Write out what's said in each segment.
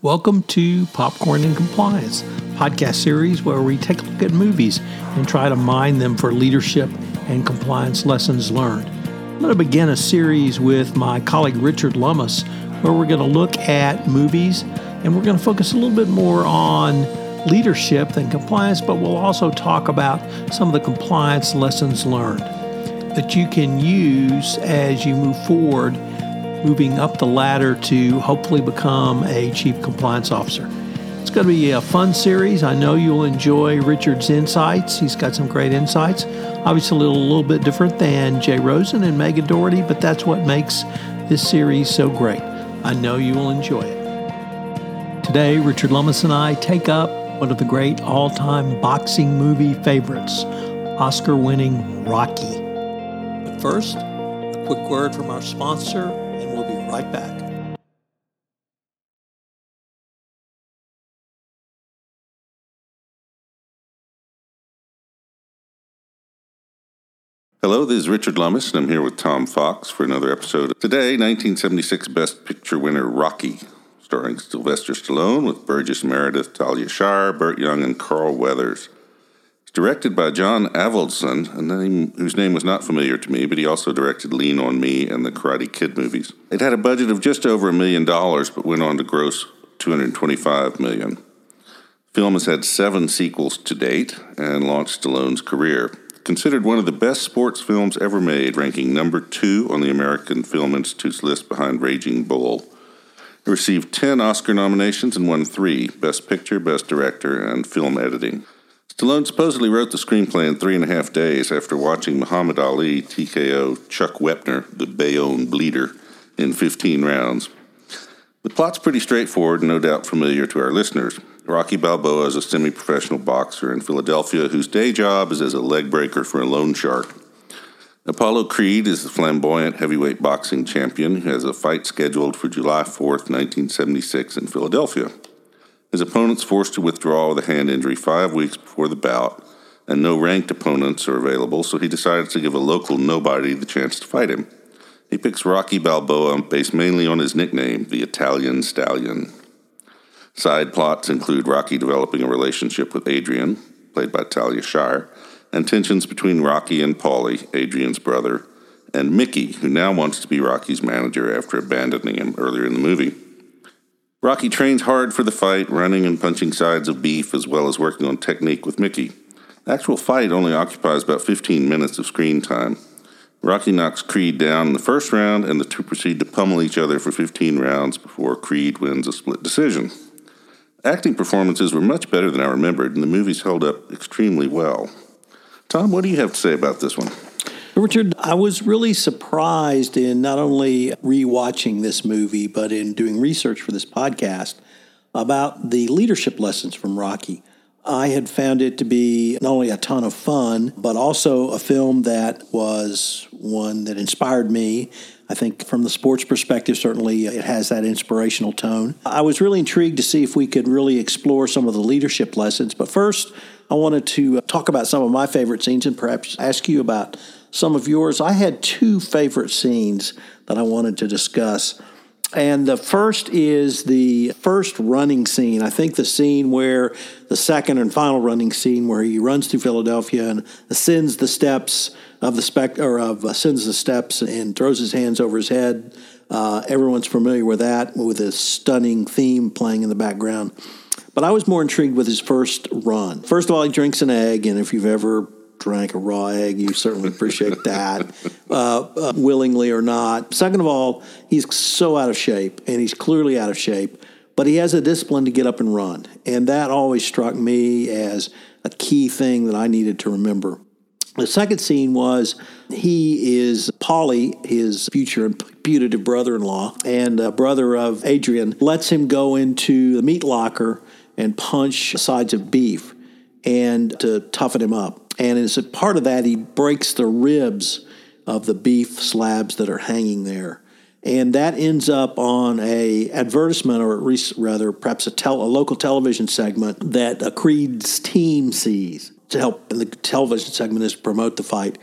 Welcome to Popcorn and Compliance, podcast series where we take a look at movies and try to mine them for leadership and compliance lessons learned. I'm going to begin a series with my colleague Richard Lummis where we're going to look at movies and we're going to focus a little bit more on leadership than compliance, but we'll also talk about some of the compliance lessons learned that you can use as you move forward moving up the ladder to hopefully become a chief compliance officer. It's going to be a fun series. I know you'll enjoy Richard's insights. He's got some great insights. Obviously, a little, little bit different than Jay Rosen and Megan Doherty, but that's what makes this series so great. I know you will enjoy it. Today, Richard Lummis and I take up one of the great all time boxing movie favorites, Oscar winning Rocky. But first, a quick word from our sponsor right back. Hello, this is Richard Lummis, and I'm here with Tom Fox for another episode. Today, 1976 Best Picture winner Rocky, starring Sylvester Stallone with Burgess Meredith, Talia Shire, Burt Young, and Carl Weathers. Directed by John Avildsen, a name whose name was not familiar to me, but he also directed Lean on Me and the Karate Kid movies. It had a budget of just over a million dollars, but went on to gross 225 million. The film has had seven sequels to date and launched Stallone's career. Considered one of the best sports films ever made, ranking number two on the American Film Institute's list behind Raging Bull. It received 10 Oscar nominations and won three Best Picture, Best Director, and Film Editing. Stallone supposedly wrote the screenplay in three and a half days after watching Muhammad Ali TKO Chuck Wepner, the Bayonne Bleeder, in 15 rounds. The plot's pretty straightforward and no doubt familiar to our listeners. Rocky Balboa is a semi professional boxer in Philadelphia whose day job is as a leg breaker for a loan shark. Apollo Creed is the flamboyant heavyweight boxing champion who has a fight scheduled for July 4th, 1976, in Philadelphia. His opponent's forced to withdraw with a hand injury five weeks before the bout, and no ranked opponents are available, so he decides to give a local nobody the chance to fight him. He picks Rocky Balboa based mainly on his nickname, the Italian Stallion. Side plots include Rocky developing a relationship with Adrian, played by Talia Shire, and tensions between Rocky and Paulie, Adrian's brother, and Mickey, who now wants to be Rocky's manager after abandoning him earlier in the movie. Rocky trains hard for the fight, running and punching sides of beef as well as working on technique with Mickey. The actual fight only occupies about 15 minutes of screen time. Rocky knocks Creed down in the first round, and the two proceed to pummel each other for 15 rounds before Creed wins a split decision. Acting performances were much better than I remembered, and the movies held up extremely well. Tom, what do you have to say about this one? Richard, I was really surprised in not only rewatching this movie, but in doing research for this podcast about the leadership lessons from Rocky. I had found it to be not only a ton of fun, but also a film that was one that inspired me. I think from the sports perspective, certainly it has that inspirational tone. I was really intrigued to see if we could really explore some of the leadership lessons. But first, I wanted to talk about some of my favorite scenes and perhaps ask you about some of yours. I had two favorite scenes that I wanted to discuss. And the first is the first running scene. I think the scene where the second and final running scene where he runs through Philadelphia and ascends the steps of the spec or of ascends the steps and throws his hands over his head. Uh, everyone's familiar with that, with a stunning theme playing in the background. But I was more intrigued with his first run. First of all, he drinks an egg, and if you've ever drank a raw egg, you certainly appreciate that, uh, uh, willingly or not. Second of all, he's so out of shape, and he's clearly out of shape, but he has a discipline to get up and run. And that always struck me as a key thing that I needed to remember. The second scene was he is Paulie, his future putative brother in law, and brother of Adrian, lets him go into the meat locker and punch sides of beef and to toughen him up. And as a part of that, he breaks the ribs of the beef slabs that are hanging there. And that ends up on a advertisement, or rather, perhaps a, tel- a local television segment that a Creed's team sees to help. And the television segment is to promote the fight.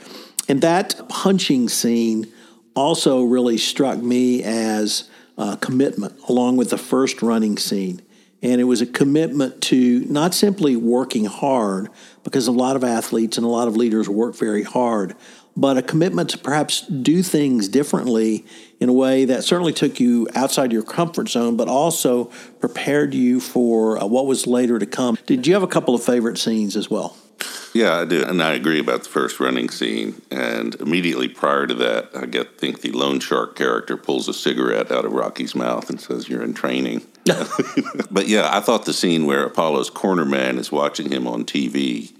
And that punching scene also really struck me as uh, commitment along with the first running scene. And it was a commitment to not simply working hard, because a lot of athletes and a lot of leaders work very hard, but a commitment to perhaps do things differently in a way that certainly took you outside your comfort zone, but also prepared you for uh, what was later to come. Did you have a couple of favorite scenes as well? Yeah, I do, and I agree about the first running scene. And immediately prior to that, I get think the loan shark character pulls a cigarette out of Rocky's mouth and says, "You're in training." but yeah, I thought the scene where Apollo's corner man is watching him on TV,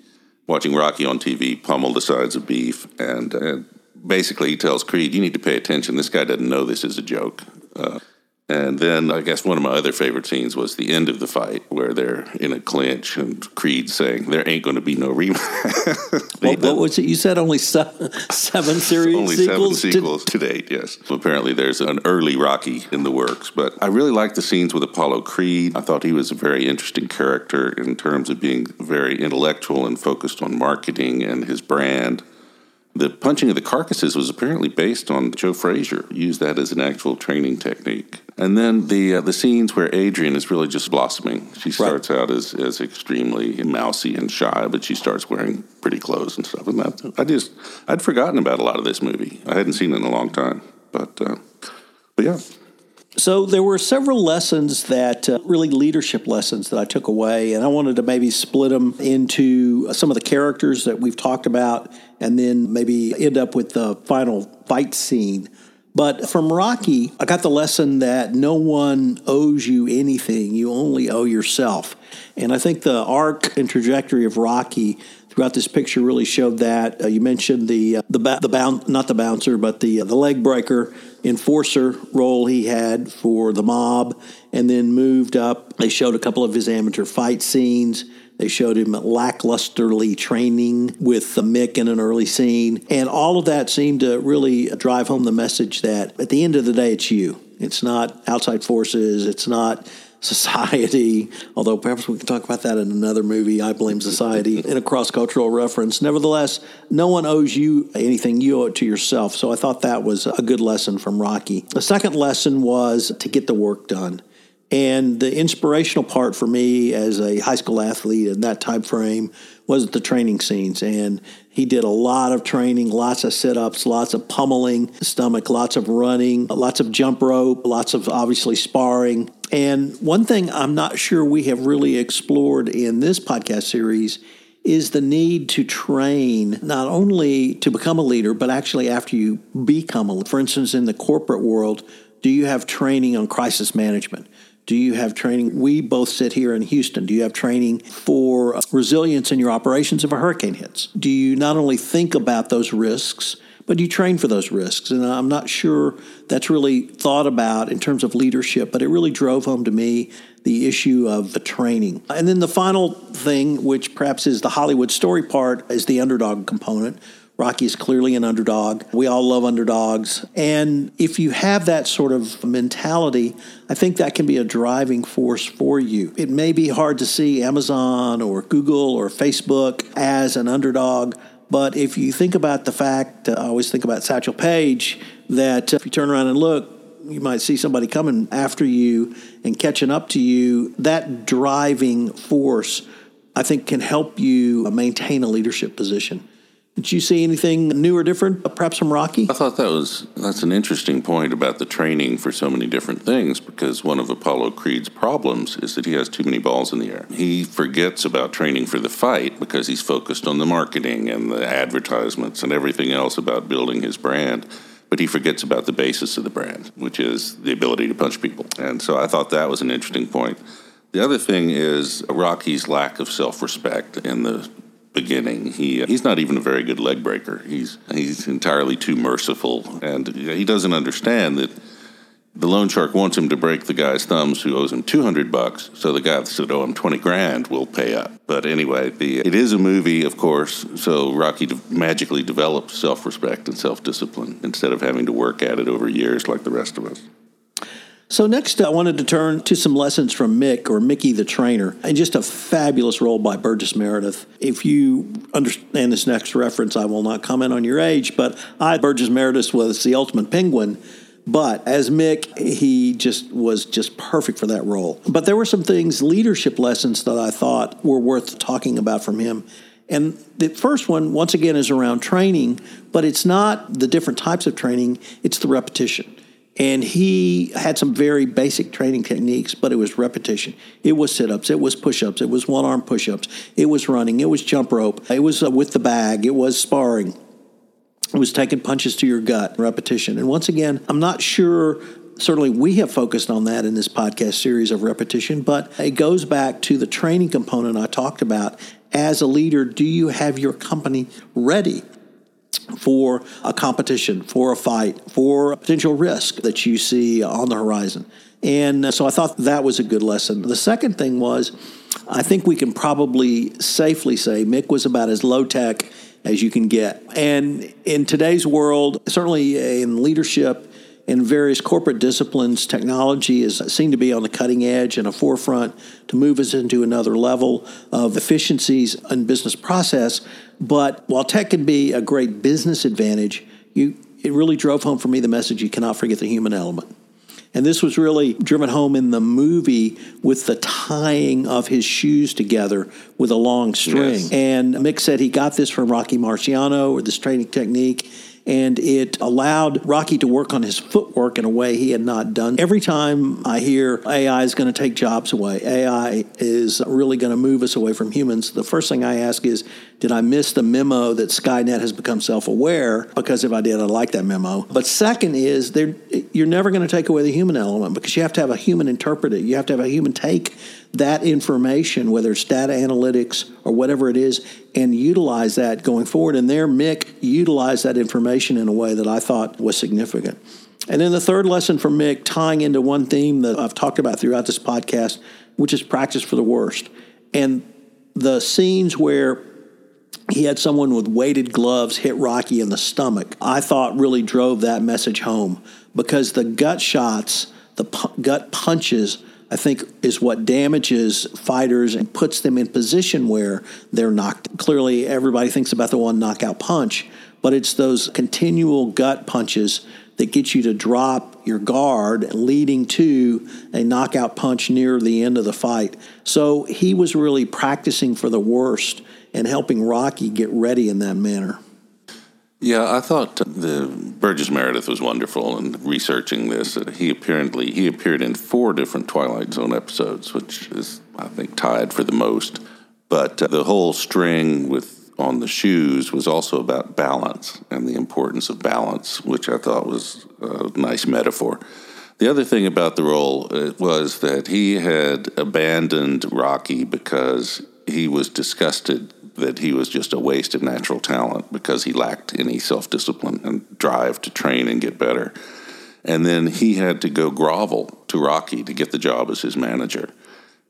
watching Rocky on TV pummel the sides of beef, and, and basically he tells Creed, "You need to pay attention. This guy doesn't know this is a joke." Uh, and then I guess one of my other favorite scenes was the end of the fight where they're in a clinch and Creed saying there ain't going to be no rematch. what, what, was it? You said only seven, seven series only sequels seven sequels to, to date. Yes. Apparently there's an early Rocky in the works, but I really like the scenes with Apollo Creed. I thought he was a very interesting character in terms of being very intellectual and focused on marketing and his brand. The punching of the carcasses was apparently based on Joe Frazier. Used that as an actual training technique. And then the uh, the scenes where Adrian is really just blossoming. She starts right. out as, as extremely mousy and shy, but she starts wearing pretty clothes and stuff. And that I just I'd forgotten about a lot of this movie. I hadn't seen it in a long time, but uh, but yeah. So there were several lessons that uh, really leadership lessons that I took away, and I wanted to maybe split them into some of the characters that we've talked about, and then maybe end up with the final fight scene. But from Rocky, I got the lesson that no one owes you anything; you only owe yourself. And I think the arc and trajectory of Rocky throughout this picture really showed that. Uh, you mentioned the uh, the ba- the bound not the bouncer, but the uh, the leg breaker enforcer role he had for the mob, and then moved up. They showed a couple of his amateur fight scenes. They showed him lacklusterly training with the Mick in an early scene. And all of that seemed to really drive home the message that at the end of the day, it's you. It's not outside forces. It's not society, although perhaps we can talk about that in another movie, I Blame Society, in a cross cultural reference. Nevertheless, no one owes you anything, you owe it to yourself. So I thought that was a good lesson from Rocky. The second lesson was to get the work done. And the inspirational part for me as a high school athlete in that time frame was the training scenes. And he did a lot of training, lots of sit ups, lots of pummeling stomach, lots of running, lots of jump rope, lots of obviously sparring. And one thing I'm not sure we have really explored in this podcast series is the need to train not only to become a leader, but actually after you become a leader. For instance, in the corporate world, do you have training on crisis management? Do you have training? We both sit here in Houston. Do you have training for resilience in your operations if a hurricane hits? Do you not only think about those risks, but you train for those risks? And I'm not sure that's really thought about in terms of leadership, but it really drove home to me the issue of the training. And then the final thing, which perhaps is the Hollywood story part, is the underdog component Rocky is clearly an underdog. We all love underdogs. And if you have that sort of mentality, I think that can be a driving force for you. It may be hard to see Amazon or Google or Facebook as an underdog. But if you think about the fact, uh, I always think about Satchel Paige, that if you turn around and look, you might see somebody coming after you and catching up to you. That driving force, I think, can help you maintain a leadership position. Did you see anything new or different, uh, perhaps from Rocky? I thought that was that's an interesting point about the training for so many different things because one of Apollo Creed's problems is that he has too many balls in the air. He forgets about training for the fight because he's focused on the marketing and the advertisements and everything else about building his brand. But he forgets about the basis of the brand, which is the ability to punch people. And so I thought that was an interesting point. The other thing is Rocky's lack of self respect in the beginning. He uh, he's not even a very good leg breaker. He's he's entirely too merciful, and he doesn't understand that the loan shark wants him to break the guy's thumbs who owes him 200 bucks so the guy that said owe him 20 grand will pay up but anyway the, it is a movie of course so rocky de- magically develops self-respect and self-discipline instead of having to work at it over years like the rest of us so next, I wanted to turn to some lessons from Mick or Mickey the trainer, and just a fabulous role by Burgess Meredith. If you understand this next reference, I will not comment on your age, but I Burgess Meredith was the ultimate penguin. But as Mick, he just was just perfect for that role. But there were some things, leadership lessons that I thought were worth talking about from him. And the first one, once again, is around training, but it's not the different types of training, it's the repetition. And he had some very basic training techniques, but it was repetition. It was sit ups, it was push ups, it was one arm push ups, it was running, it was jump rope, it was uh, with the bag, it was sparring, it was taking punches to your gut, repetition. And once again, I'm not sure certainly we have focused on that in this podcast series of repetition, but it goes back to the training component I talked about. As a leader, do you have your company ready for a competition, for a fight, for potential risk that you see on the horizon? And so I thought that was a good lesson. The second thing was, I think we can probably safely say Mick was about as low tech as you can get. And in today's world, certainly in leadership, in various corporate disciplines, technology is seen to be on the cutting edge and a forefront to move us into another level of efficiencies and business process. But while tech can be a great business advantage, you, it really drove home for me the message you cannot forget the human element. And this was really driven home in the movie with the tying of his shoes together with a long string. Yes. And Mick said he got this from Rocky Marciano or this training technique and it allowed Rocky to work on his footwork in a way he had not done. Every time I hear AI is going to take jobs away, AI is really going to move us away from humans, the first thing I ask is, did I miss the memo that Skynet has become self aware? Because if I did, I'd like that memo. But second is, you're never going to take away the human element because you have to have a human interpret it. You have to have a human take that information, whether it's data analytics or whatever it is, and utilize that going forward. And there, Mick utilized that information in a way that I thought was significant. And then the third lesson from Mick, tying into one theme that I've talked about throughout this podcast, which is practice for the worst. And the scenes where he had someone with weighted gloves hit Rocky in the stomach, I thought really drove that message home because the gut shots, the gut punches, I think is what damages fighters and puts them in position where they're knocked. Clearly, everybody thinks about the one knockout punch, but it's those continual gut punches that get you to drop your guard, leading to a knockout punch near the end of the fight. So he was really practicing for the worst and helping Rocky get ready in that manner. Yeah, I thought the Burgess Meredith was wonderful in researching this. He apparently he appeared in four different Twilight Zone episodes, which is I think tied for the most. But uh, the whole string with on the shoes was also about balance and the importance of balance, which I thought was a nice metaphor. The other thing about the role uh, was that he had abandoned Rocky because he was disgusted that he was just a waste of natural talent because he lacked any self discipline and drive to train and get better. And then he had to go grovel to Rocky to get the job as his manager.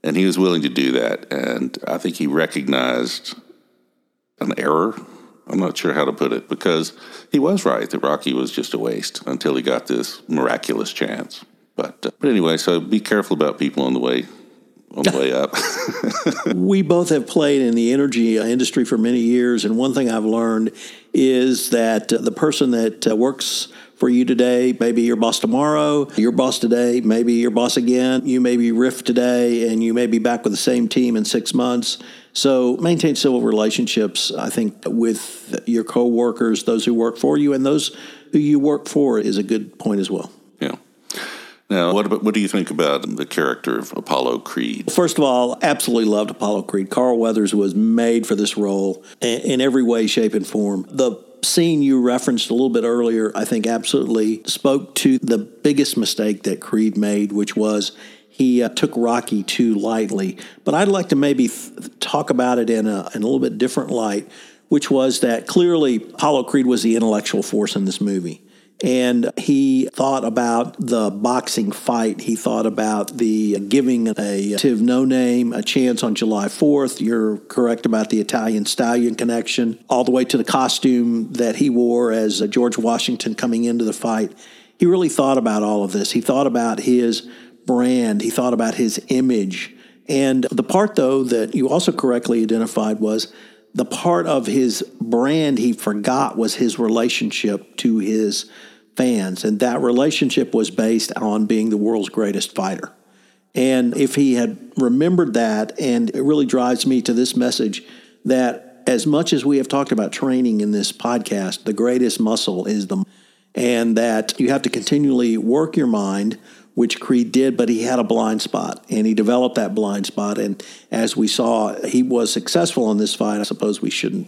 And he was willing to do that. And I think he recognized an error. I'm not sure how to put it because he was right that Rocky was just a waste until he got this miraculous chance. But, uh, but anyway, so be careful about people on the way on the way up. we both have played in the energy industry for many years, and one thing I've learned is that the person that uh, works for you today, maybe your boss tomorrow, your boss today, maybe your boss again. You may be riff today, and you may be back with the same team in six months. So maintain civil relationships, I think, with your coworkers, those who work for you, and those who you work for is a good point as well. Now, what about, what do you think about the character of Apollo Creed? First of all, absolutely loved Apollo Creed. Carl Weathers was made for this role in every way, shape, and form. The scene you referenced a little bit earlier, I think, absolutely spoke to the biggest mistake that Creed made, which was he uh, took Rocky too lightly. But I'd like to maybe th- talk about it in a, in a little bit different light, which was that clearly Apollo Creed was the intellectual force in this movie. And he thought about the boxing fight. He thought about the giving a Tiv No Name a chance on July 4th. You're correct about the Italian stallion connection, all the way to the costume that he wore as George Washington coming into the fight. He really thought about all of this. He thought about his brand, he thought about his image. And the part, though, that you also correctly identified was the part of his brand he forgot was his relationship to his fans. And that relationship was based on being the world's greatest fighter. And if he had remembered that, and it really drives me to this message that as much as we have talked about training in this podcast, the greatest muscle is the, and that you have to continually work your mind, which Creed did, but he had a blind spot and he developed that blind spot. And as we saw, he was successful in this fight. I suppose we shouldn't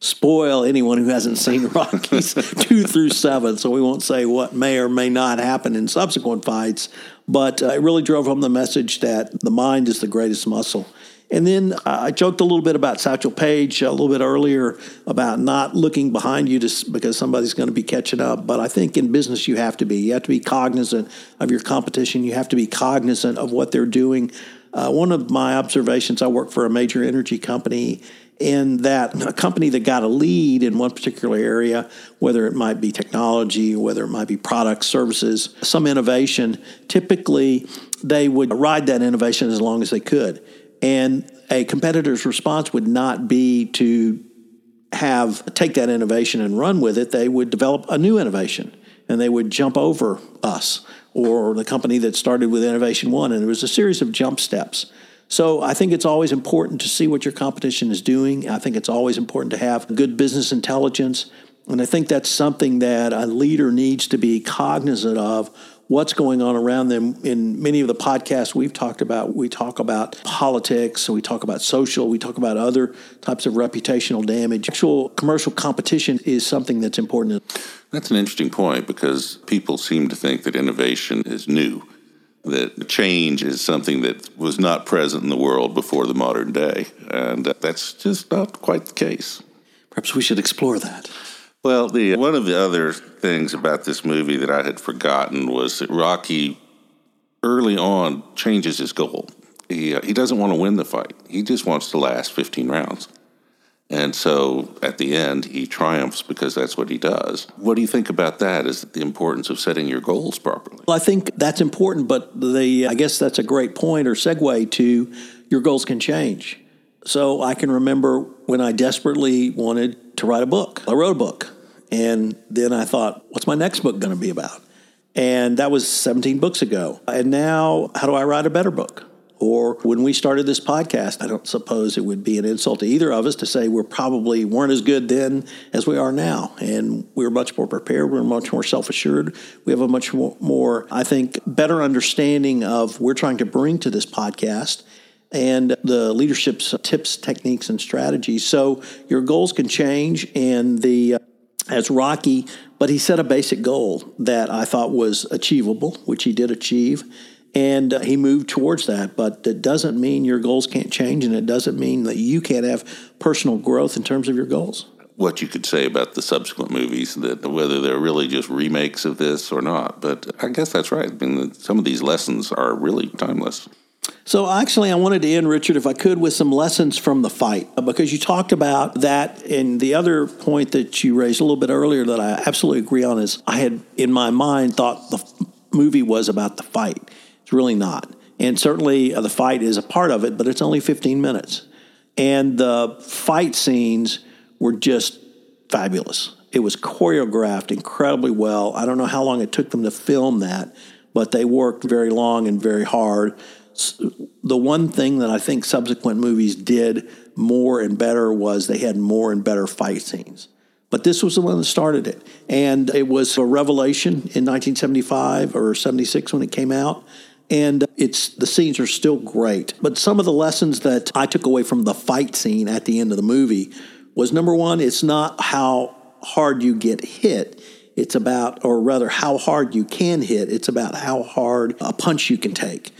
spoil anyone who hasn't seen Rockies two through seven, so we won't say what may or may not happen in subsequent fights. But uh, it really drove home the message that the mind is the greatest muscle. And then I joked a little bit about Satchel Paige a little bit earlier about not looking behind you to, because somebody's going to be catching up. But I think in business you have to be. You have to be cognizant of your competition. You have to be cognizant of what they're doing. Uh, one of my observations, I work for a major energy company, in that a company that got a lead in one particular area, whether it might be technology, whether it might be products, services, some innovation, typically they would ride that innovation as long as they could. And a competitor's response would not be to have take that innovation and run with it. They would develop a new innovation and they would jump over us or the company that started with innovation one. And it was a series of jump steps. So I think it's always important to see what your competition is doing. I think it's always important to have good business intelligence. And I think that's something that a leader needs to be cognizant of what's going on around them. In many of the podcasts we've talked about, we talk about politics, we talk about social, we talk about other types of reputational damage. Actual commercial competition is something that's important. That's an interesting point because people seem to think that innovation is new that change is something that was not present in the world before the modern day. And that's just not quite the case. Perhaps we should explore that. Well, the one of the other things about this movie that I had forgotten was that Rocky early on changes his goal. He, uh, he doesn't want to win the fight. He just wants to last 15 rounds. And so at the end, he triumphs because that's what he does. What do you think about that? Is the importance of setting your goals properly? Well, I think that's important, but the I guess that's a great point or segue to your goals can change. So I can remember when I desperately wanted to write a book. I wrote a book, and then I thought, what's my next book going to be about? And that was 17 books ago. And now, how do I write a better book? Or when we started this podcast, I don't suppose it would be an insult to either of us to say we're probably weren't as good then as we are now. And we're much more prepared. We're much more self assured. We have a much more, I think, better understanding of we're trying to bring to this podcast and the leadership's tips, techniques, and strategies. So your goals can change. And the, as Rocky, but he set a basic goal that I thought was achievable, which he did achieve and uh, he moved towards that. But it doesn't mean your goals can't change, and it doesn't mean that you can't have personal growth in terms of your goals. What you could say about the subsequent movies, that whether they're really just remakes of this or not. But I guess that's right. I mean, some of these lessons are really timeless. So, actually, I wanted to end, Richard, if I could, with some lessons from the fight, because you talked about that. And the other point that you raised a little bit earlier that I absolutely agree on is I had, in my mind, thought the movie was about the fight. It's really not. And certainly uh, the fight is a part of it, but it's only 15 minutes. And the fight scenes were just fabulous. It was choreographed incredibly well. I don't know how long it took them to film that, but they worked very long and very hard. The one thing that I think subsequent movies did more and better was they had more and better fight scenes. But this was the one that started it. And it was a revelation in 1975 or 76 when it came out and it's the scenes are still great. But some of the lessons that I took away from the fight scene at the end of the movie was number one, it's not how hard you get hit. It's about, or rather, how hard you can hit. It's about how hard a punch you can take.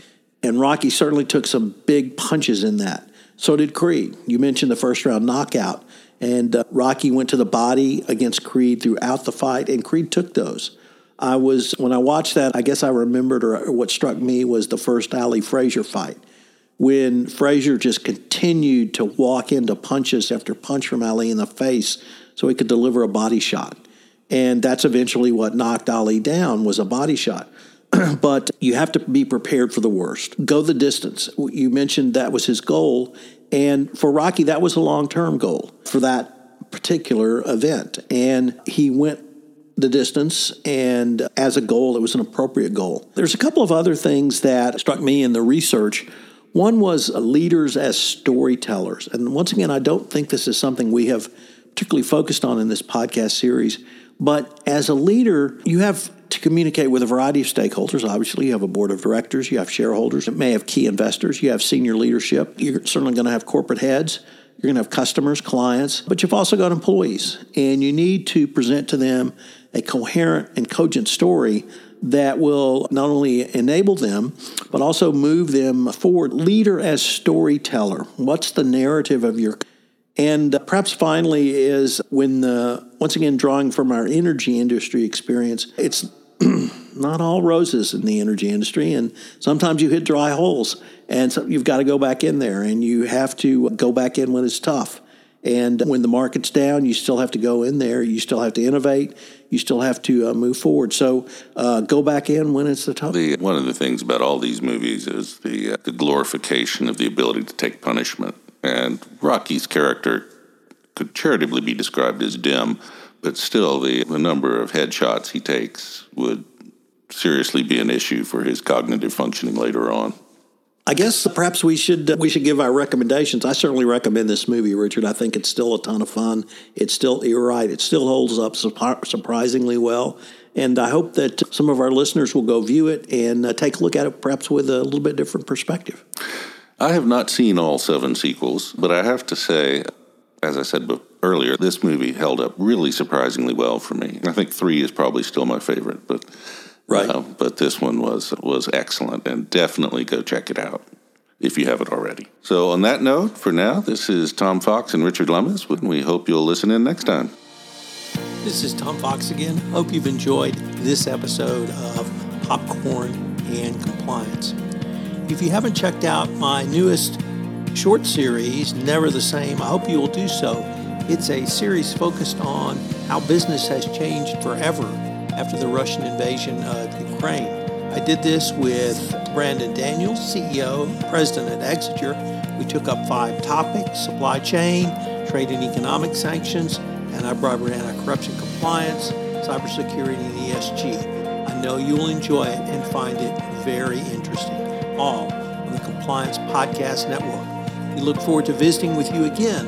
And Rocky certainly took some big punches in that. So did Creed. You mentioned the first round knockout. And uh, Rocky went to the body against Creed throughout the fight, and Creed took those. I was when I watched that, I guess I remembered or what struck me was the first Ali Frazier fight. When Frazier just continued to walk into punches after punch from Ali in the face so he could deliver a body shot. And that's eventually what knocked Ali down was a body shot. but you have to be prepared for the worst. Go the distance. You mentioned that was his goal. And for Rocky, that was a long term goal for that particular event. And he went the distance, and as a goal, it was an appropriate goal. There's a couple of other things that struck me in the research. One was leaders as storytellers. And once again, I don't think this is something we have particularly focused on in this podcast series. But as a leader, you have communicate with a variety of stakeholders. Obviously, you have a board of directors, you have shareholders, it may have key investors, you have senior leadership, you're certainly going to have corporate heads. You're going to have customers, clients, but you've also got employees, and you need to present to them a coherent and cogent story that will not only enable them, but also move them forward. Leader as storyteller. What's the narrative of your and perhaps finally is when the once again drawing from our energy industry experience, it's not all roses in the energy industry, and sometimes you hit dry holes, and so you've got to go back in there, and you have to go back in when it's tough. And when the market's down, you still have to go in there. You still have to innovate. You still have to uh, move forward. So uh, go back in when it's the tough. The, one of the things about all these movies is the, uh, the glorification of the ability to take punishment. And Rocky's character could charitably be described as dim, but still, the, the number of headshots he takes would seriously be an issue for his cognitive functioning later on. I guess perhaps we should uh, we should give our recommendations. I certainly recommend this movie, Richard. I think it's still a ton of fun. It's still you're right. It still holds up surprisingly well, and I hope that some of our listeners will go view it and uh, take a look at it, perhaps with a little bit different perspective. I have not seen all seven sequels, but I have to say, as I said earlier, this movie held up really surprisingly well for me. I think three is probably still my favorite, but Right. Uh, but this one was was excellent, and definitely go check it out if you haven't already. So, on that note, for now, this is Tom Fox and Richard Lummis. And we hope you'll listen in next time. This is Tom Fox again. Hope you've enjoyed this episode of Popcorn and Compliance. If you haven't checked out my newest short series, Never the Same, I hope you will do so. It's a series focused on how business has changed forever after the Russian invasion of Ukraine. I did this with Brandon Daniels, CEO, president at Exiger. We took up five topics supply chain, trade and economic sanctions, anti-bribery, anti-corruption compliance, cybersecurity, and ESG. I know you'll enjoy it and find it very interesting, all on the Compliance Podcast Network. We look forward to visiting with you again